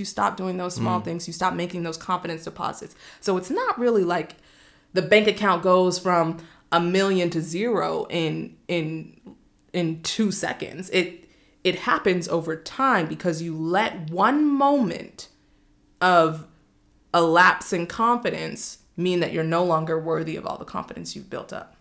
you stop doing those small mm. things, you stop making those confidence deposits. So it's not really like the bank account goes from a million to zero in in in 2 seconds. It it happens over time because you let one moment of a lapse in confidence mean that you're no longer worthy of all the confidence you've built up.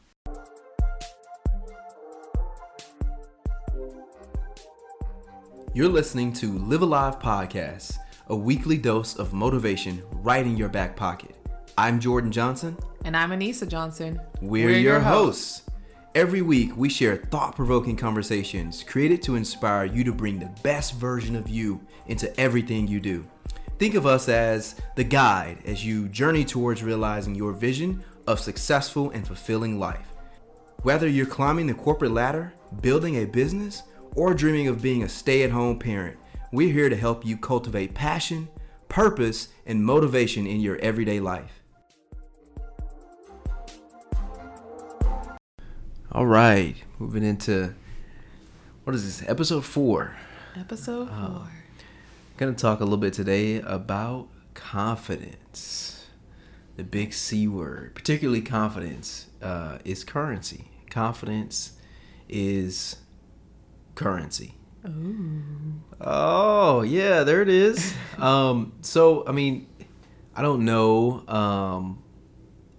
You're listening to Live Alive Podcast, a weekly dose of motivation right in your back pocket. I'm Jordan Johnson. And I'm Anissa Johnson. We're, your hosts. Every week, we share thought provoking conversations created to inspire you to bring the best version of you into everything you do. Think of us as the guide as you journey towards realizing your vision of successful and fulfilling life. Whether you're climbing the corporate ladder, building a business, or dreaming of being a stay at home parent, we're here to help you cultivate passion, purpose, and motivation in your everyday life. All right, moving into what is this, episode four? Episode four. Uh, 4. Gonna talk a little bit today about confidence, the big C word. Particularly, confidence uh, is currency. Confidence is currency. Oh yeah, there it is. um, so I mean, I don't know um,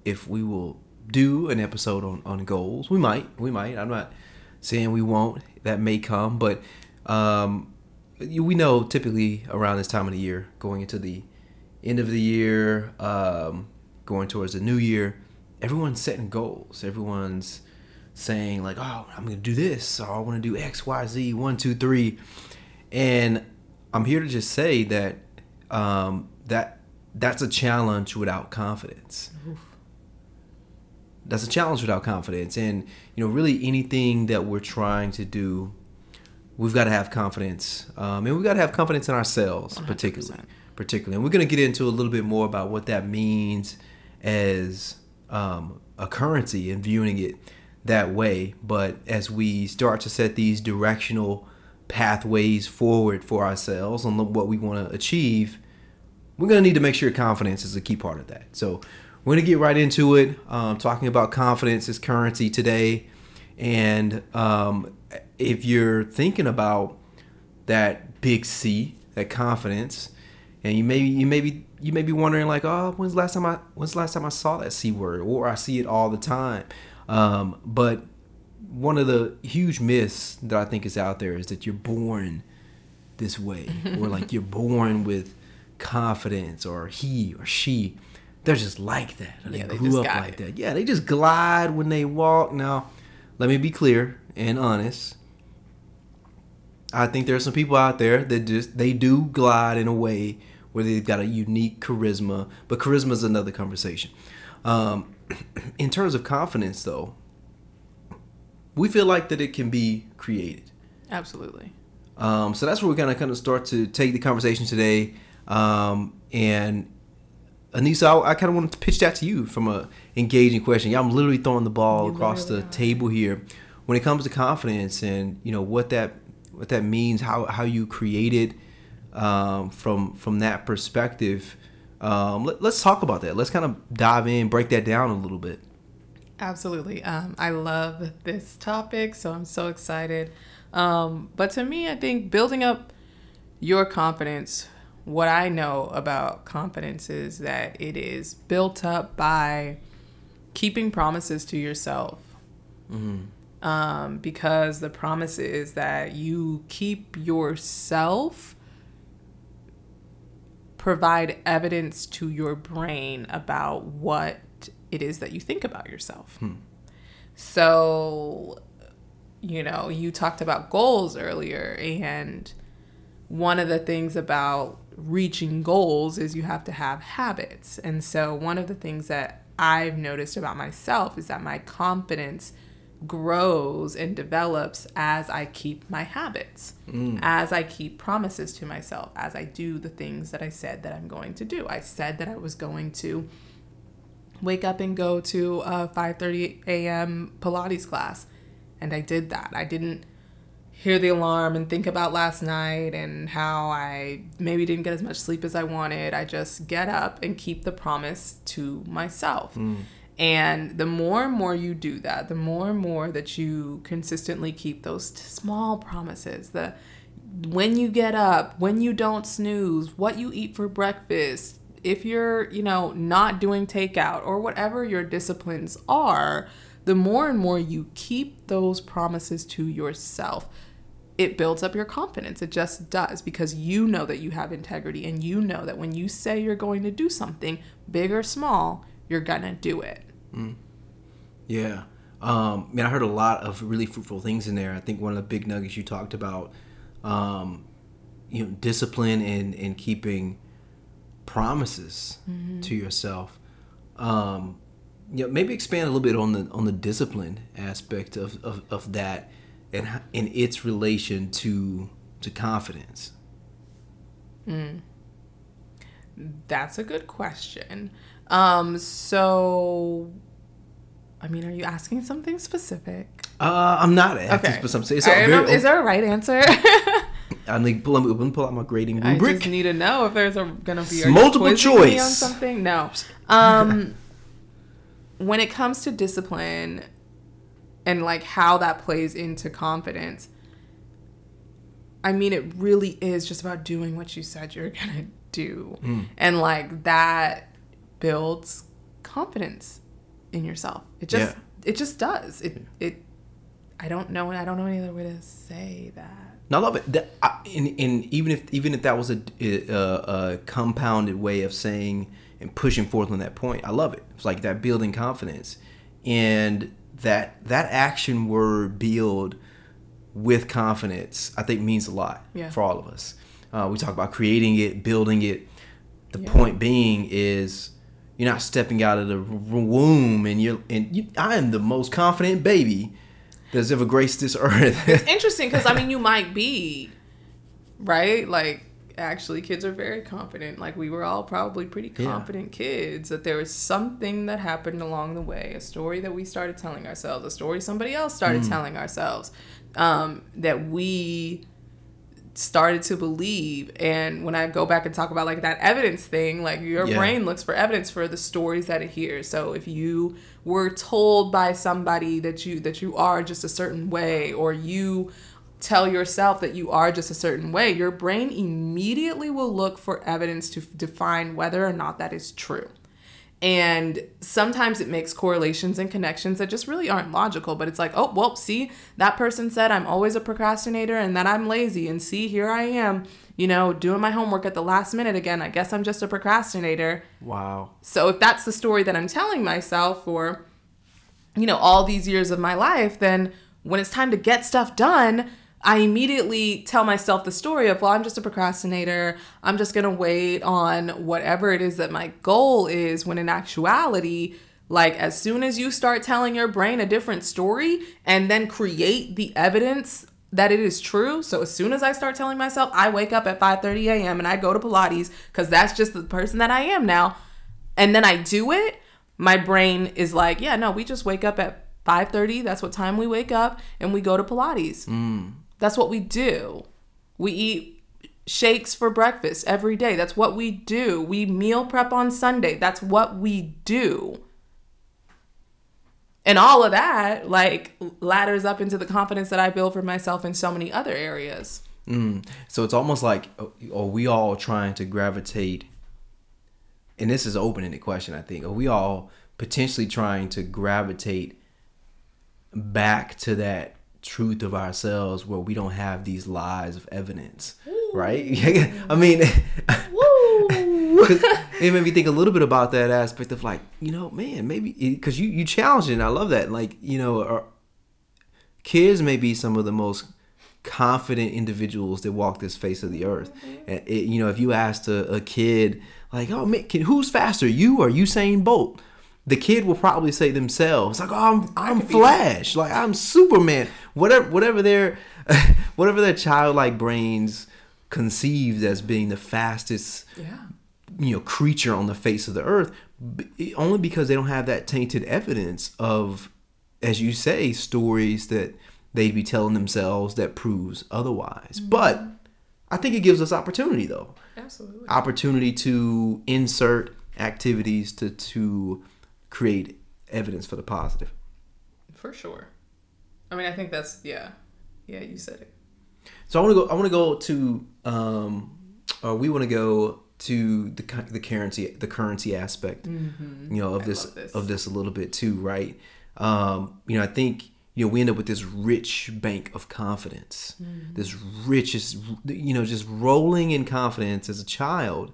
if we will do an episode on on goals. We might. We might. I'm not saying we won't. That may come, but um, we know typically around this time of the year, going into the end of the year, um, going towards the new year, everyone's setting goals. Everyone's saying like, "Oh, I'm gonna do this. Or I want to do X, Y, Z, one, two, three, and I'm here to just say that um, that that's a challenge without confidence. That's a challenge without confidence, and you know, really anything that we're trying to do, we've got to have confidence, um, and we've got to have confidence in ourselves, particularly, particularly. And we're gonna get into a little bit more about what that means as um, a currency and viewing it that way. But as we start to set these directional pathways forward for ourselves on what we want to achieve, we're going to need to make sure confidence is a key part of that. So we're going to get right into it, um, talking about confidence as currency today. And um, if you're thinking about that big C, that confidence, and you may you may be you may be wondering like, oh, when's the last time I when's the last time I saw that C word, or I see it all the time. Um, but one of the huge myths that I think is out there is that you're born this way, or like you're born with confidence, or he or she, they're just like that, or they Yeah, they grew up like it. that. Yeah, they just glide when they walk. Now, let me be clear and honest. I think there are some people out there that just they do glide in a way where they've got a unique charisma, but charisma is another conversation. Um, in terms of confidence, though, we feel like that it can be created. Absolutely. Um, so that's where we're gonna kind of start to take the conversation today. Um, and Anissa, I, I kind of wanted to pitch that to you from a engaging question. Yeah, I'm literally throwing the ball You across the are. table here when it comes to confidence and you know what that what that means, how how you create it um, from from that perspective. Um, let, let's talk about that. Let's kind of dive in, break that down a little bit. Absolutely. Um, I love this topic, so I'm so excited. Um, but to me, I think building up your confidence, what I know about confidence is that it is built up by keeping promises to yourself. Um, because the promise is that you keep yourself provide evidence to your brain about what it is that you think about yourself. Hmm. So, you know, you talked about goals earlier, and one of the things about reaching goals is you have to have habits. And so, one of the things that I've noticed about myself is that my confidence grows and develops as I keep my habits, as I keep promises to myself, as I do the things that I said that I'm going to do. I said that I was going to wake up and go to a 5:30 a.m. Pilates class, and I did that. I didn't hear the alarm and think about last night and how I maybe didn't get as much sleep as I wanted. I just get up and keep the promise to myself. Mm. And the more and more you do that, the more and more that you consistently keep those small promises, the when you get up, when you don't snooze, what you eat for breakfast, if you're, you know, not doing takeout or whatever your disciplines are, the more and more you keep those promises to yourself, it builds up your confidence. It just does because you know that you have integrity and you know that when you say you're going to do something, big or small, you're going to do it. Mm. Yeah. Um, I mean, I heard a lot of really fruitful things in there. I think one of the big nuggets you talked about, um, you know, discipline and, and keeping promises mm-hmm. to yourself. Um, you know, maybe expand a little bit on the on the discipline aspect of, of, of that and in its relation to to confidence? Mm. That's a good question. Um, so, I mean, are you asking something specific? Uh, I'm not asking okay. something. It's very, is there a right answer? I'm like, pull, I'm gonna pull out my grading rubric. I just need to know if there's a, gonna be a multiple choice on something. No. Um, when it comes to discipline, and like how that plays into confidence. I mean, it really is just about doing what you said you're gonna do, mm. and like that builds confidence in yourself. It just yeah. it just does. It it. I don't know. I don't know any other way to say that. No, I love it. That, I, and, and even if even if that was a, a, a compounded way of saying and pushing forth on that point, I love it. It's like that building confidence, and that that action word build with confidence i think means a lot yeah. for all of us uh, we talk about creating it building it the yeah. point being is you're not stepping out of the womb and you're and you, i am the most confident baby that's ever graced this earth it's interesting because i mean you might be right like actually kids are very confident like we were all probably pretty confident yeah. kids that there was something that happened along the way a story that we started telling ourselves a story somebody else started mm. telling ourselves um, that we started to believe and when i go back and talk about like that evidence thing like your yeah. brain looks for evidence for the stories that it hears so if you were told by somebody that you that you are just a certain way or you tell yourself that you are just a certain way, your brain immediately will look for evidence to define whether or not that is true. And sometimes it makes correlations and connections that just really aren't logical, but it's like, oh, well, see, that person said I'm always a procrastinator and that I'm lazy. And see, here I am, you know, doing my homework at the last minute again. I guess I'm just a procrastinator. Wow. So if that's the story that I'm telling myself for, you know, all these years of my life, then when it's time to get stuff done, I immediately tell myself the story of, well, I'm just a procrastinator. I'm just going to wait on whatever it is that my goal is, when in actuality, like as soon as you start telling your brain a different story and then create the evidence that it is true. So as soon as I start telling myself I wake up at 5:30 a.m. and I go to Pilates cuz that's just the person that I am now, and then I do it, my brain is like, yeah, no, we just wake up at 5:30. That's what time we wake up and we go to Pilates. Mm. That's what we do. We eat shakes for breakfast every day. That's what we do. We meal prep on Sunday. That's what we do. And all of that, like, ladders up into the confidence that I build for myself in so many other areas. Mm. So it's almost like, are we all trying to gravitate? And this is open ended question, I think. Are we all potentially trying to gravitate back to that truth of ourselves where we don't have these lies of evidence, Ooh. right? I mean, it made me think a little bit about that aspect of like, you know, man, maybe because you you challenge it, and I love that. Like, you know, our, kids may be some of the most confident individuals that walk this face of the earth. Mm-hmm. And it, you know, if you asked a, a kid like, "Oh man, can, who's faster, you or Usain Bolt?" The kid will probably say themselves like, "Oh, I'm I'm Flash, like I'm Superman." Whatever whatever their whatever their childlike brains conceived as being the fastest yeah. you know creature on the face of the earth only because they don't have that tainted evidence of as you say stories that they'd be telling themselves that proves otherwise. Mm-hmm. But I think it gives us opportunity though. Absolutely. Opportunity to insert activities to to create evidence for the positive. For sure. I mean, I think that's yeah, yeah. You said it. So I want to go. I want to go to. Um, or we want to go to the the currency the currency aspect. Mm-hmm. You know of this, this, of this a little bit too, right? Um, you know, I think you know we end up with this rich bank of confidence, mm-hmm. this richest, you know, just rolling in confidence as a child.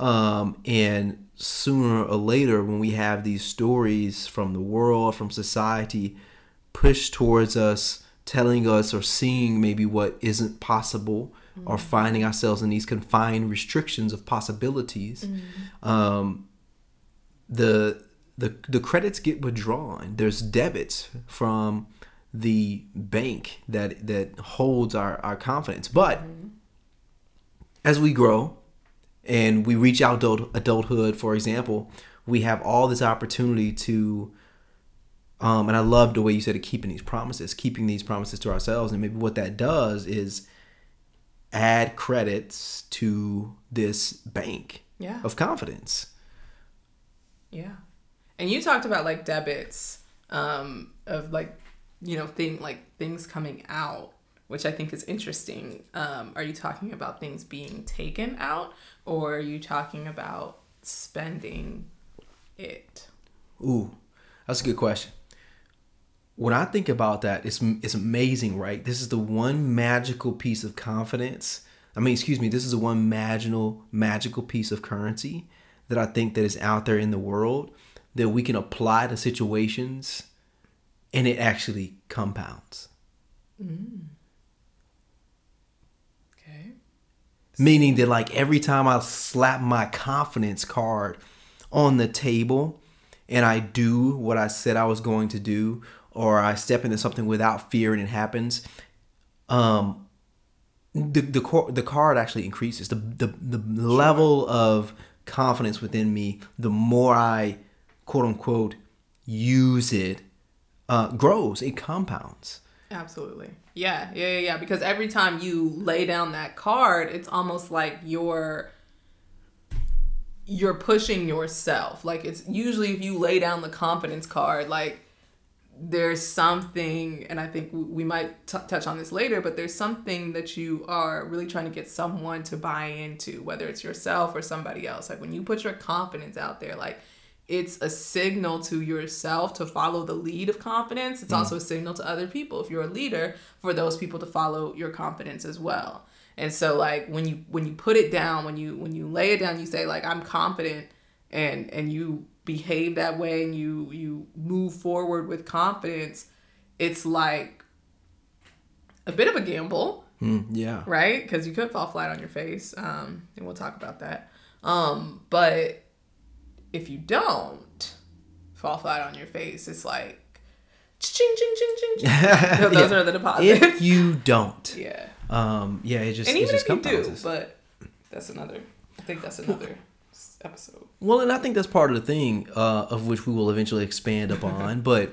Um, and sooner or later, when we have these stories from the world, from society, push towards us, telling us or seeing maybe what isn't possible, mm-hmm. or finding ourselves in these confined restrictions of possibilities, mm-hmm. um, the the the credits get withdrawn. There's debits from the bank that that holds our our confidence, but mm-hmm. as we grow and we reach out adult adulthood, for example, we have all this opportunity to. Um, and I love the way you said it, keeping these promises, keeping these promises to ourselves, and maybe what that does is add credits to this bank yeah. of confidence. Yeah, and you talked about like debits um, of like you know thing like things coming out which I think is interesting. Um, are you talking about things being taken out, or are you talking about spending it? Ooh, that's a good question. When I think about that, it's it's amazing, right? This is the one magical piece of confidence. I mean, excuse me, this is the one magical magical piece of currency that I think that is out there in the world that we can apply to situations, and it actually compounds. Mm. Meaning that like every time I slap my confidence card on the table and I do what I said I was going to do, or I step into something without fear and it happens, um, the the the card actually increases. The the the level of confidence within me, the more I quote unquote use it, uh, grows. It compounds. Absolutely. Yeah, yeah, yeah, yeah. Because every time you lay down that card, it's almost like you're you're pushing yourself. Like it's usually if you lay down the confidence card, like there's something, and I think we might t- touch on this later, but there's something that you are really trying to get someone to buy into, whether it's yourself or somebody else. Like when you put your confidence out there, like it's a signal to yourself to follow the lead of confidence. It's mm. also a signal to other people if you're a leader for those people to follow your confidence as well. And so like when you when you put it down, when you when you lay it down, you say like I'm confident and and you behave that way and you you move forward with confidence, it's like a bit of a gamble. Mm, yeah. Right? Cuz you could fall flat on your face. Um and we'll talk about that. Um but if you don't fall flat on your face, it's like ching ching ching ching. ching. those yeah. are the deposits. If you don't, yeah, um, yeah, it just and even just if you do, but that's another. I think that's another episode. Well, and I think that's part of the thing uh, of which we will eventually expand upon. but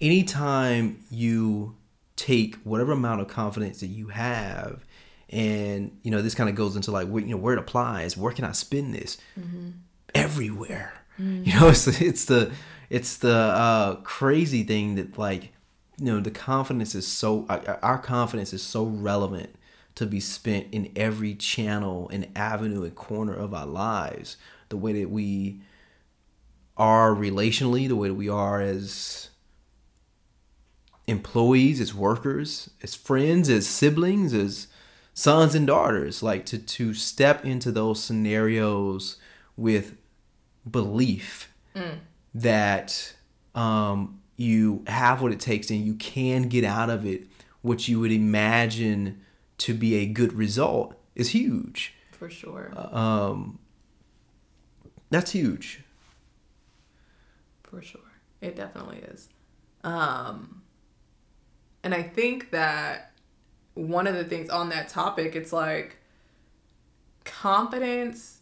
anytime you take whatever amount of confidence that you have and you know this kind of goes into like where, you know where it applies where can i spend this mm-hmm everywhere. Mm. You know, it's it's the it's the uh, crazy thing that like you know the confidence is so our confidence is so relevant to be spent in every channel and avenue and corner of our lives. The way that we are relationally, the way that we are as employees, as workers, as friends, as siblings, as sons and daughters, like to to step into those scenarios with belief mm. that um, you have what it takes and you can get out of it what you would imagine to be a good result is huge. For sure. Uh, um, that's huge. For sure. It definitely is. Um, and I think that one of the things on that topic, it's like confidence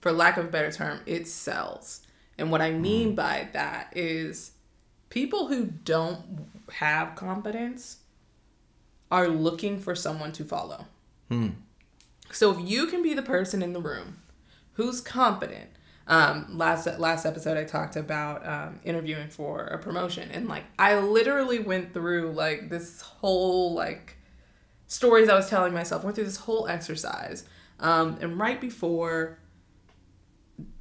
for lack of a better term, it sells. And what I mean mm. by that is people who don't have confidence are looking for someone to follow. Hmm. So if you can be the person in the room who's confident, um, last last episode I talked about um, interviewing for a promotion, and like I literally went through like this whole like stories I was telling myself. Went through this whole exercise, um, and right before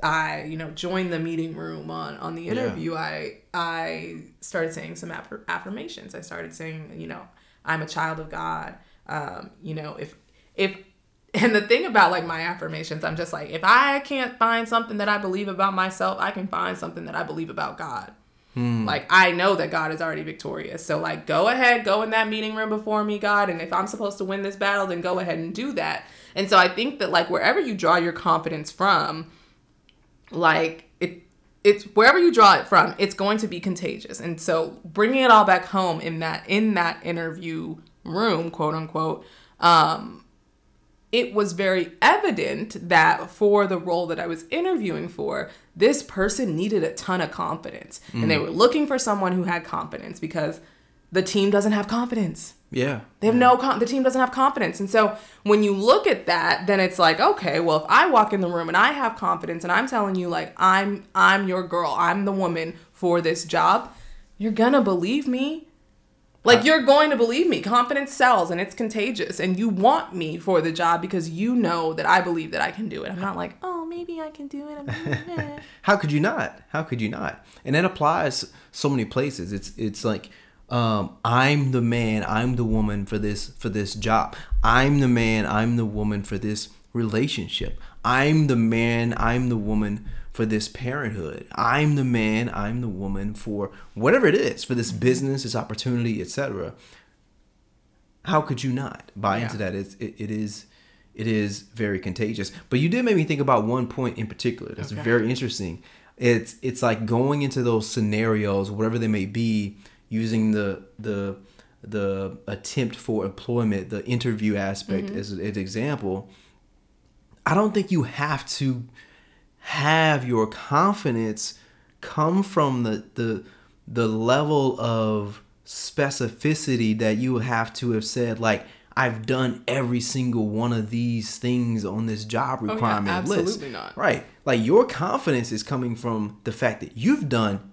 I you know joined the meeting room on on the interview, yeah. I I started saying some aff- affirmations. I started saying you know I'm a child of God. Um, you know if if and the thing about like my affirmations, I'm just like, if I can't find something that I believe about myself, I can find something that I believe about God. Hmm. Like I know that God is already victorious. So like go ahead, go in that meeting room before me, God, and if I'm supposed to win this battle, then go ahead and do that. And so I think that like wherever you draw your confidence from, like it it's wherever you draw it from, it's going to be contagious. And so bringing it all back home in that in that interview room, quote unquote, um it was very evident that for the role that I was interviewing for, this person needed a ton of confidence. Mm. And they mm. were looking for someone who had confidence because the team doesn't have confidence. Yeah. They have yeah. no con- the team doesn't have confidence. And so when you look at that, then it's like, okay, well if I walk in the room and I have confidence and I'm telling you like I'm I'm your girl, I'm the woman for this job, you're going to believe me like you're going to believe me. Confidence sells and it's contagious. And you want me for the job because you know that I believe that I can do it. I'm not like, oh, maybe I can do it. How could you not? How could you not? And that applies so many places. It's it's like um, I'm the man, I'm the woman for this for this job. I'm the man, I'm the woman for this relationship. I'm the man, I'm the woman for this parenthood. I'm the man, I'm the woman for whatever it is, for this business, this opportunity, etc. How could you not buy yeah. into that? It's, it, it is it is very contagious. But you did make me think about one point in particular that's okay. very interesting. It's it's like going into those scenarios, whatever they may be, using the the the attempt for employment, the interview aspect mm-hmm. as an example. I don't think you have to have your confidence come from the the the level of specificity that you have to have said like I've done every single one of these things on this job requirement oh, yeah, absolutely list. Absolutely not. Right. Like your confidence is coming from the fact that you've done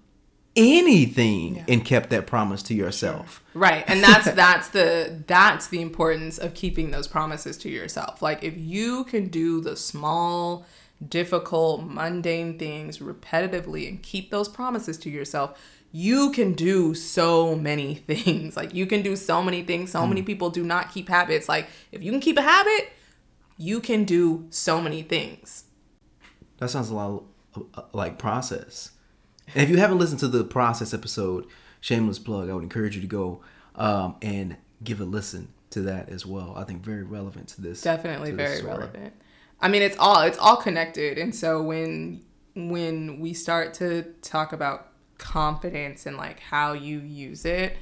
anything yeah. and kept that promise to yourself. Right. And that's that's the that's the importance of keeping those promises to yourself. Like if you can do the small difficult, mundane things repetitively and keep those promises to yourself, you can do so many things. Like you can do so many things. So mm. many people do not keep habits. Like if you can keep a habit, you can do so many things. That sounds a lot uh, like process. And if you haven't listened to the process episode, shameless plug, I would encourage you to go um, and give a listen to that as well. I think very relevant to this. Definitely to this very story. relevant. I mean, it's all it's all connected, and so when when we start to talk about confidence and like how you use it,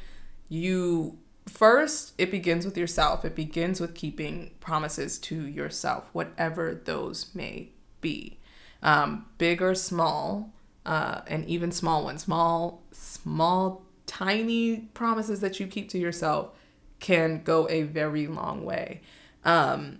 you first it begins with yourself. It begins with keeping promises to yourself, whatever those may be, um, big or small, uh, and even small ones. Small, small, tiny promises that you keep to yourself can go a very long way. Um,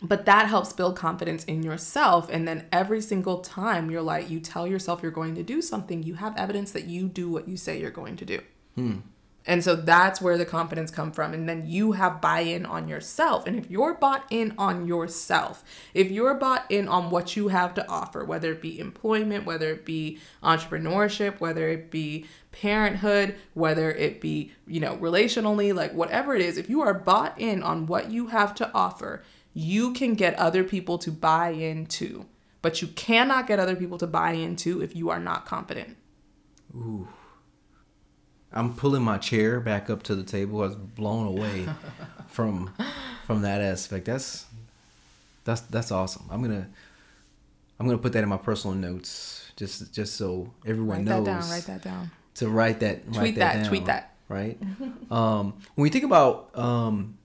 but that helps build confidence in yourself and then every single time you're like you tell yourself you're going to do something you have evidence that you do what you say you're going to do hmm. And so that's where the confidence come from and then you have buy-in on yourself and if you're bought in on yourself if you're bought in on what you have to offer whether it be employment whether it be entrepreneurship whether it be parenthood whether it be you know relationally like whatever it is if you are bought in on what you have to offer you can get other people to buy into, but you cannot get other people to buy into if you are not confident. Ooh. I'm pulling my chair back up to the table. I was blown away from from that aspect. That's that's that's awesome. I'm gonna I'm gonna put that in my personal notes just just so everyone write knows. Write that down. Write that down. To write that. Tweet write that. that down, tweet that. Right. um, when we think about um,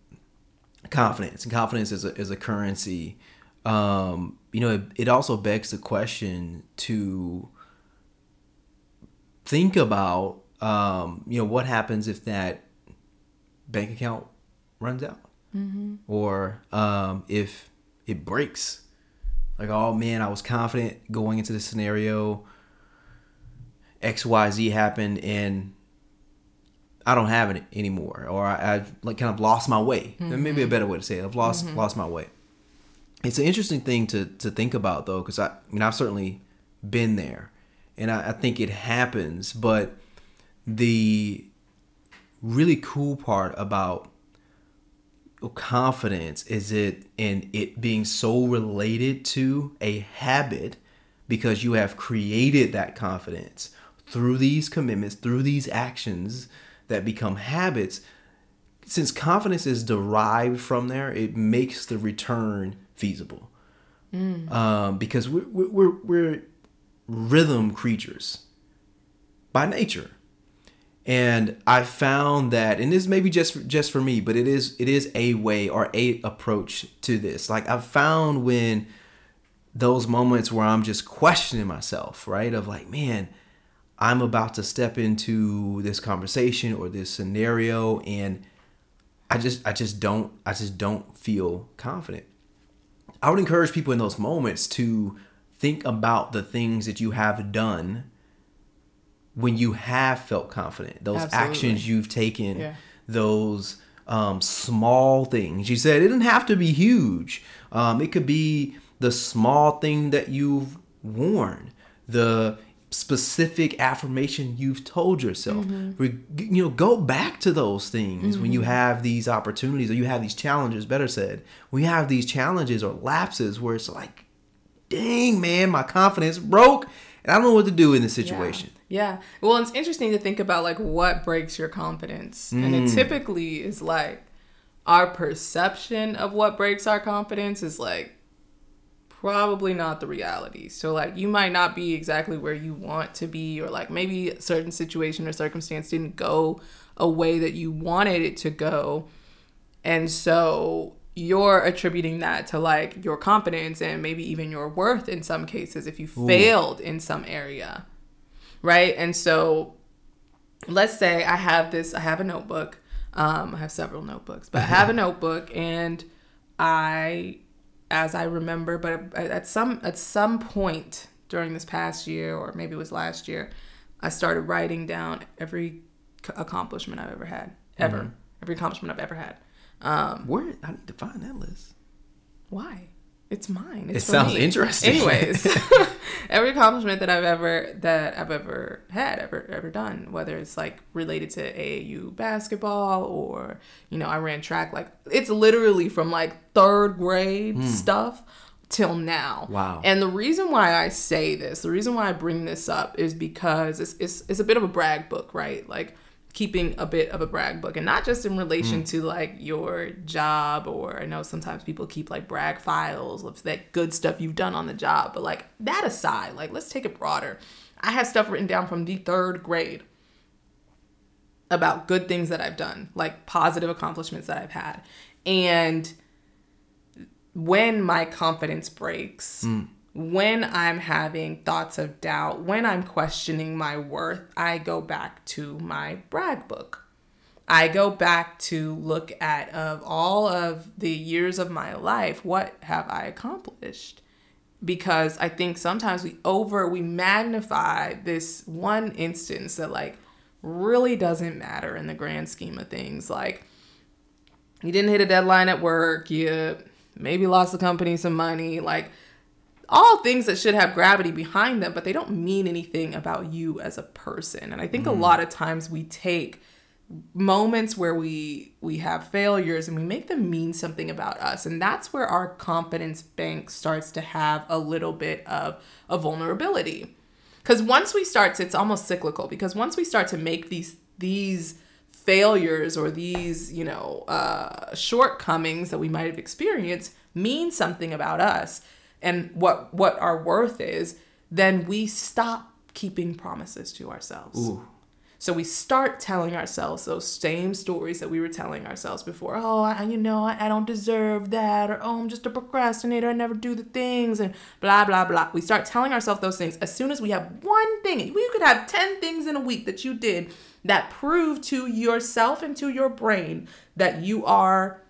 confidence and confidence is a, is a currency um, you know it, it also begs the question to think about um, you know, what happens if that bank account runs out, Mm-hmm. or um, if it breaks? Like, oh man, I was confident going into this scenario. X, Y, Z happened, and I don't have it anymore, or I, I've like kind of lost my way. Maybe a better way to say it. I've lost lost my way. It's an interesting thing to to think about though, because I, I mean I've certainly been there, and I, I think it happens. But the really cool part about confidence is it in it being so related to a habit because you have created that confidence through these commitments through these actions that become habits. Since confidence is derived from there it makes the return feasible. Um, because we're, we're, we're rhythm creatures by nature and I found that, and this may be just just for me, but it is it is a way or a approach to this. Like I've found when those moments where I'm just questioning myself, right? Of like, man, I'm about to step into this conversation or this scenario, and I just I just don't I just don't feel confident. I would encourage people in those moments to think about the things that you have done when you have felt confident, those Absolutely. actions you've taken, Yeah. those um, small things. You said it didn't have to be huge. Um, it could be the small thing that you've worn, the specific affirmation you've told yourself. Re- you know, go back to those things when you have these opportunities or you have these challenges. Better said, when you have these challenges or lapses where it's like, dang man, my confidence broke, and I don't know what to do in this situation. Yeah. Well, it's interesting to think about like what breaks your confidence. And Mm. it typically is like our perception of what breaks our confidence is like probably not the reality. So like you might not be exactly where you want to be or like maybe a certain situation or circumstance didn't go a way that you wanted it to go. And so you're attributing that to like your confidence and maybe even your worth in some cases if you failed in some area right? And so let's say I have this, I have a notebook. Um, I have several notebooks, but I have a notebook and I, as I remember, but at some, at some point during this past year, or maybe it was last year, I started writing down every accomplishment I've ever had, ever, every accomplishment I've ever had. Um, Where I need to find that list. why? It's mine. It's It sounds me. interesting. Anyways, every accomplishment that I've ever that I've ever had, ever ever done, whether it's like related to AAU basketball or you know I ran track, like it's literally from like third grade hmm. stuff till now. Wow. And the reason why I say this, the reason why I bring this up is because it's it's, it's a bit of a brag book, right? Like keeping a bit of a brag book and not just in relation mm. to like your job or I know sometimes people keep like brag files of that good stuff you've done on the job but like that aside like let's take it broader. I have stuff written down from the third grade about good things that I've done like positive accomplishments that I've had. And when my confidence breaks, mm. When I'm having thoughts of doubt, when I'm questioning my worth, I go back to my brag book. I go back to look at of all of the years of my life, what have I accomplished? Because I think sometimes we over we magnify this one instance that like really doesn't matter in the grand scheme of things. Like you didn't hit a deadline at work, you maybe lost the company some money, like all things that should have gravity behind them, but they don't mean anything about you as a person. And I think a lot of times we take moments where we we have failures and we make them mean something about us. And that's where our confidence bank starts to have a little bit of a vulnerability. Because once we start to, it's almost cyclical because once we start to make these these failures or these you know uh, shortcomings that we might have experienced mean something about us and what what our worth is then we stop keeping promises to ourselves Ooh. So we start telling ourselves those same stories that we were telling ourselves before. Oh, I, you know, I, I don't deserve that, or oh, I'm just a procrastinator. I never do the things, and blah blah blah. We start telling ourselves those things as soon as we have one thing. You could have ten things in a week that you did that prove to yourself and to your brain that you are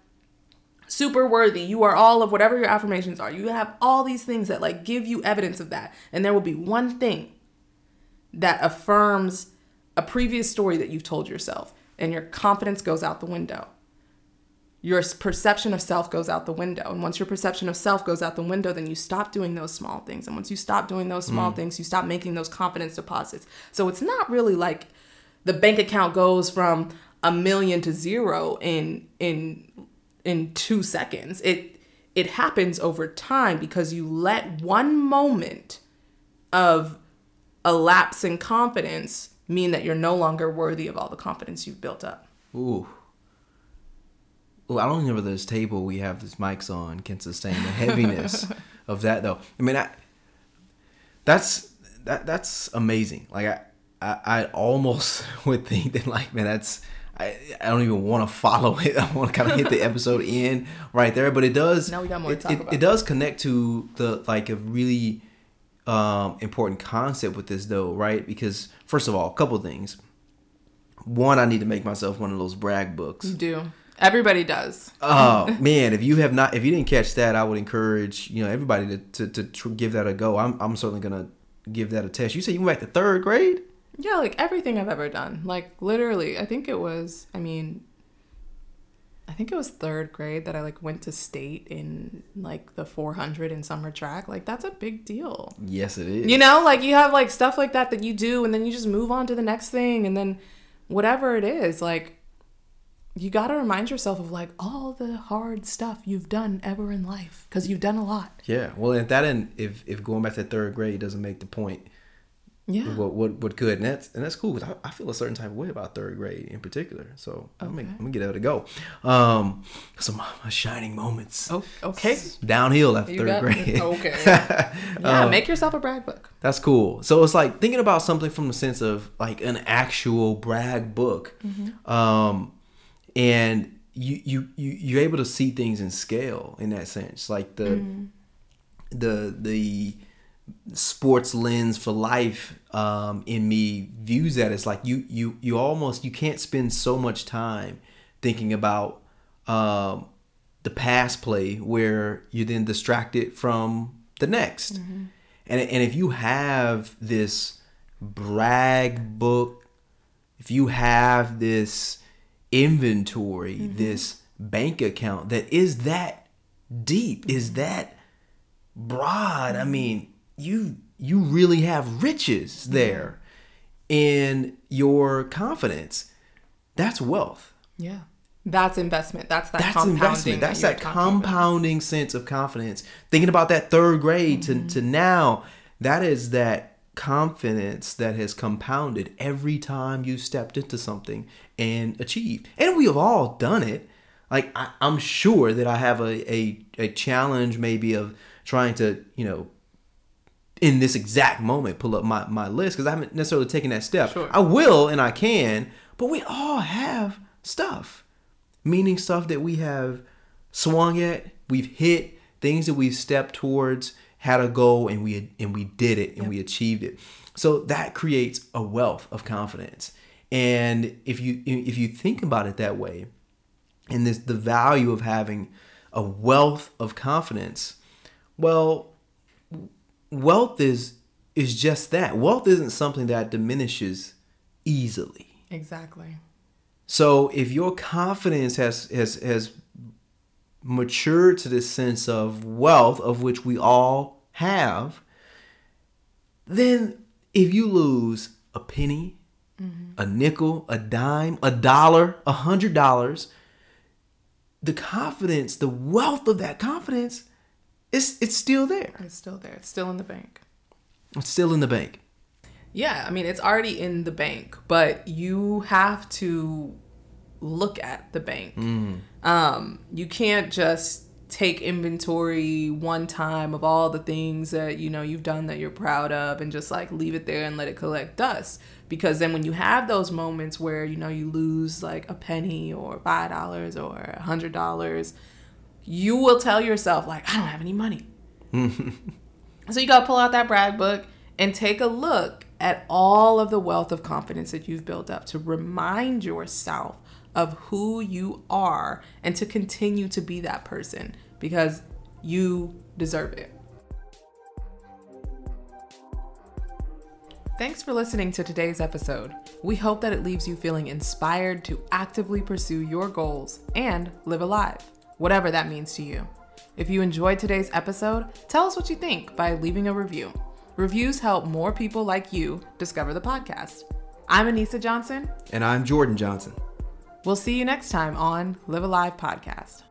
super worthy. You are all of whatever your affirmations are. You have all these things that like give you evidence of that. And there will be one thing that affirms a previous story that you've told yourself and your confidence goes out the window. Your perception of self goes out the window. And once your perception of self goes out the window, then you stop doing those small things. And once you stop doing those small mm. things, you stop making those confidence deposits. So it's not really like the bank account goes from a million to zero in in in 2 seconds. It it happens over time because you let one moment of a lapse in confidence mean that you're no longer worthy of all the confidence you've built up. Ooh. Ooh, I don't know whether this table we have these mics on can sustain the heaviness of that though. I mean, I, that's that that's amazing. Like I, I, I almost would think that like man, that's I, I don't even want to follow it. I want to kind of hit the episode in right there, but it does. Now we got more it, to talk it, about. It does connect to the like a really um, important concept with this though, right? Because first of all, a couple things. One, I need to make myself one of those brag books. You do. Everybody does. Oh man, if you have not, if you didn't catch that, I would encourage you know everybody to to, to tr- give that a go. I'm I'm certainly gonna give that a test. You said you went back to third grade. Yeah, like everything I've ever done. Like literally, I think it was. I mean, I think it was third grade that I like went to state in like the 400 in summer track. Like that's a big deal. Yes, it is. You know, like you have like stuff like that that you do, and then you just move on to the next thing, and then whatever it is, like you got to remind yourself of like all the hard stuff you've done ever in life because you've done a lot. Yeah. Well, if that and if if going back to third grade doesn't make the point, yeah. What what what could and that's and that's cool because I, I, feel a certain type of way about third grade in particular. So okay. I'm, gonna, I'm gonna get out to go. Um, some shining moments. Oh, okay. Downhill after you third grade. Okay. yeah, um, make yourself a brag book. That's cool. So it's like thinking about something from the sense of like an actual brag book, mm-hmm. um, and you you you you're able to see things in scale in that sense, like the mm. the the sports lens for life um, in me views that as like you you you almost you can't spend so much time thinking about um, the past play where you're then distracted from the next mm-hmm. and, and if you have this brag book if you have this inventory mm-hmm. this bank account that is that deep is mm-hmm. that broad i mean you you really have riches there in your confidence. That's wealth. Yeah. That's investment. That's that That's investment. That's that, that compounding about. sense of confidence. Thinking about that third grade mm-hmm. to, to now, that is that confidence that has compounded every time you stepped into something and achieved. And we have all done it. Like I, am sure that I have a, a, a challenge maybe of trying to, you know, in this exact moment pull up my, my list because I haven't necessarily taken that step. Sure. I will and I can, but we all have stuff, meaning stuff that we have swung at, we've hit, things that we've stepped towards, had a goal, and we and we did it and yep. we achieved it. So that creates a wealth of confidence. And if you if you think about it that way, and this the value of having a wealth of confidence, well, wealth is is just that. Wealth isn't something that diminishes easily. Exactly. So if your confidence has has has matured to this sense of wealth of which we all have, then if you lose a penny, mm-hmm. a nickel, a dime, a dollar, a hundred dollars, the confidence, the wealth of that confidence it's it's still there. It's still there. It's still in the bank. It's still in the bank. Yeah, I mean it's already in the bank, but you have to look at the bank. Mm. Um, you can't just take inventory one time of all the things that you know you've done that you're proud of and just like leave it there and let it collect dust because then when you have those moments where you know you lose like a penny or five dollars or a hundred dollars you will tell yourself like i don't have any money so you got to pull out that brag book and take a look at all of the wealth of confidence that you've built up to remind yourself of who you are and to continue to be that person because you deserve it. Thanks for listening to today's episode. We hope that it leaves you feeling inspired to actively pursue your goals and live alive, whatever that means to you. If you enjoyed today's episode, tell us what you think by leaving a review. Reviews help more people like you discover the podcast. I'm Anissa Johnson. And I'm Jordan Johnson. We'll see you next time on Live Alive Podcast.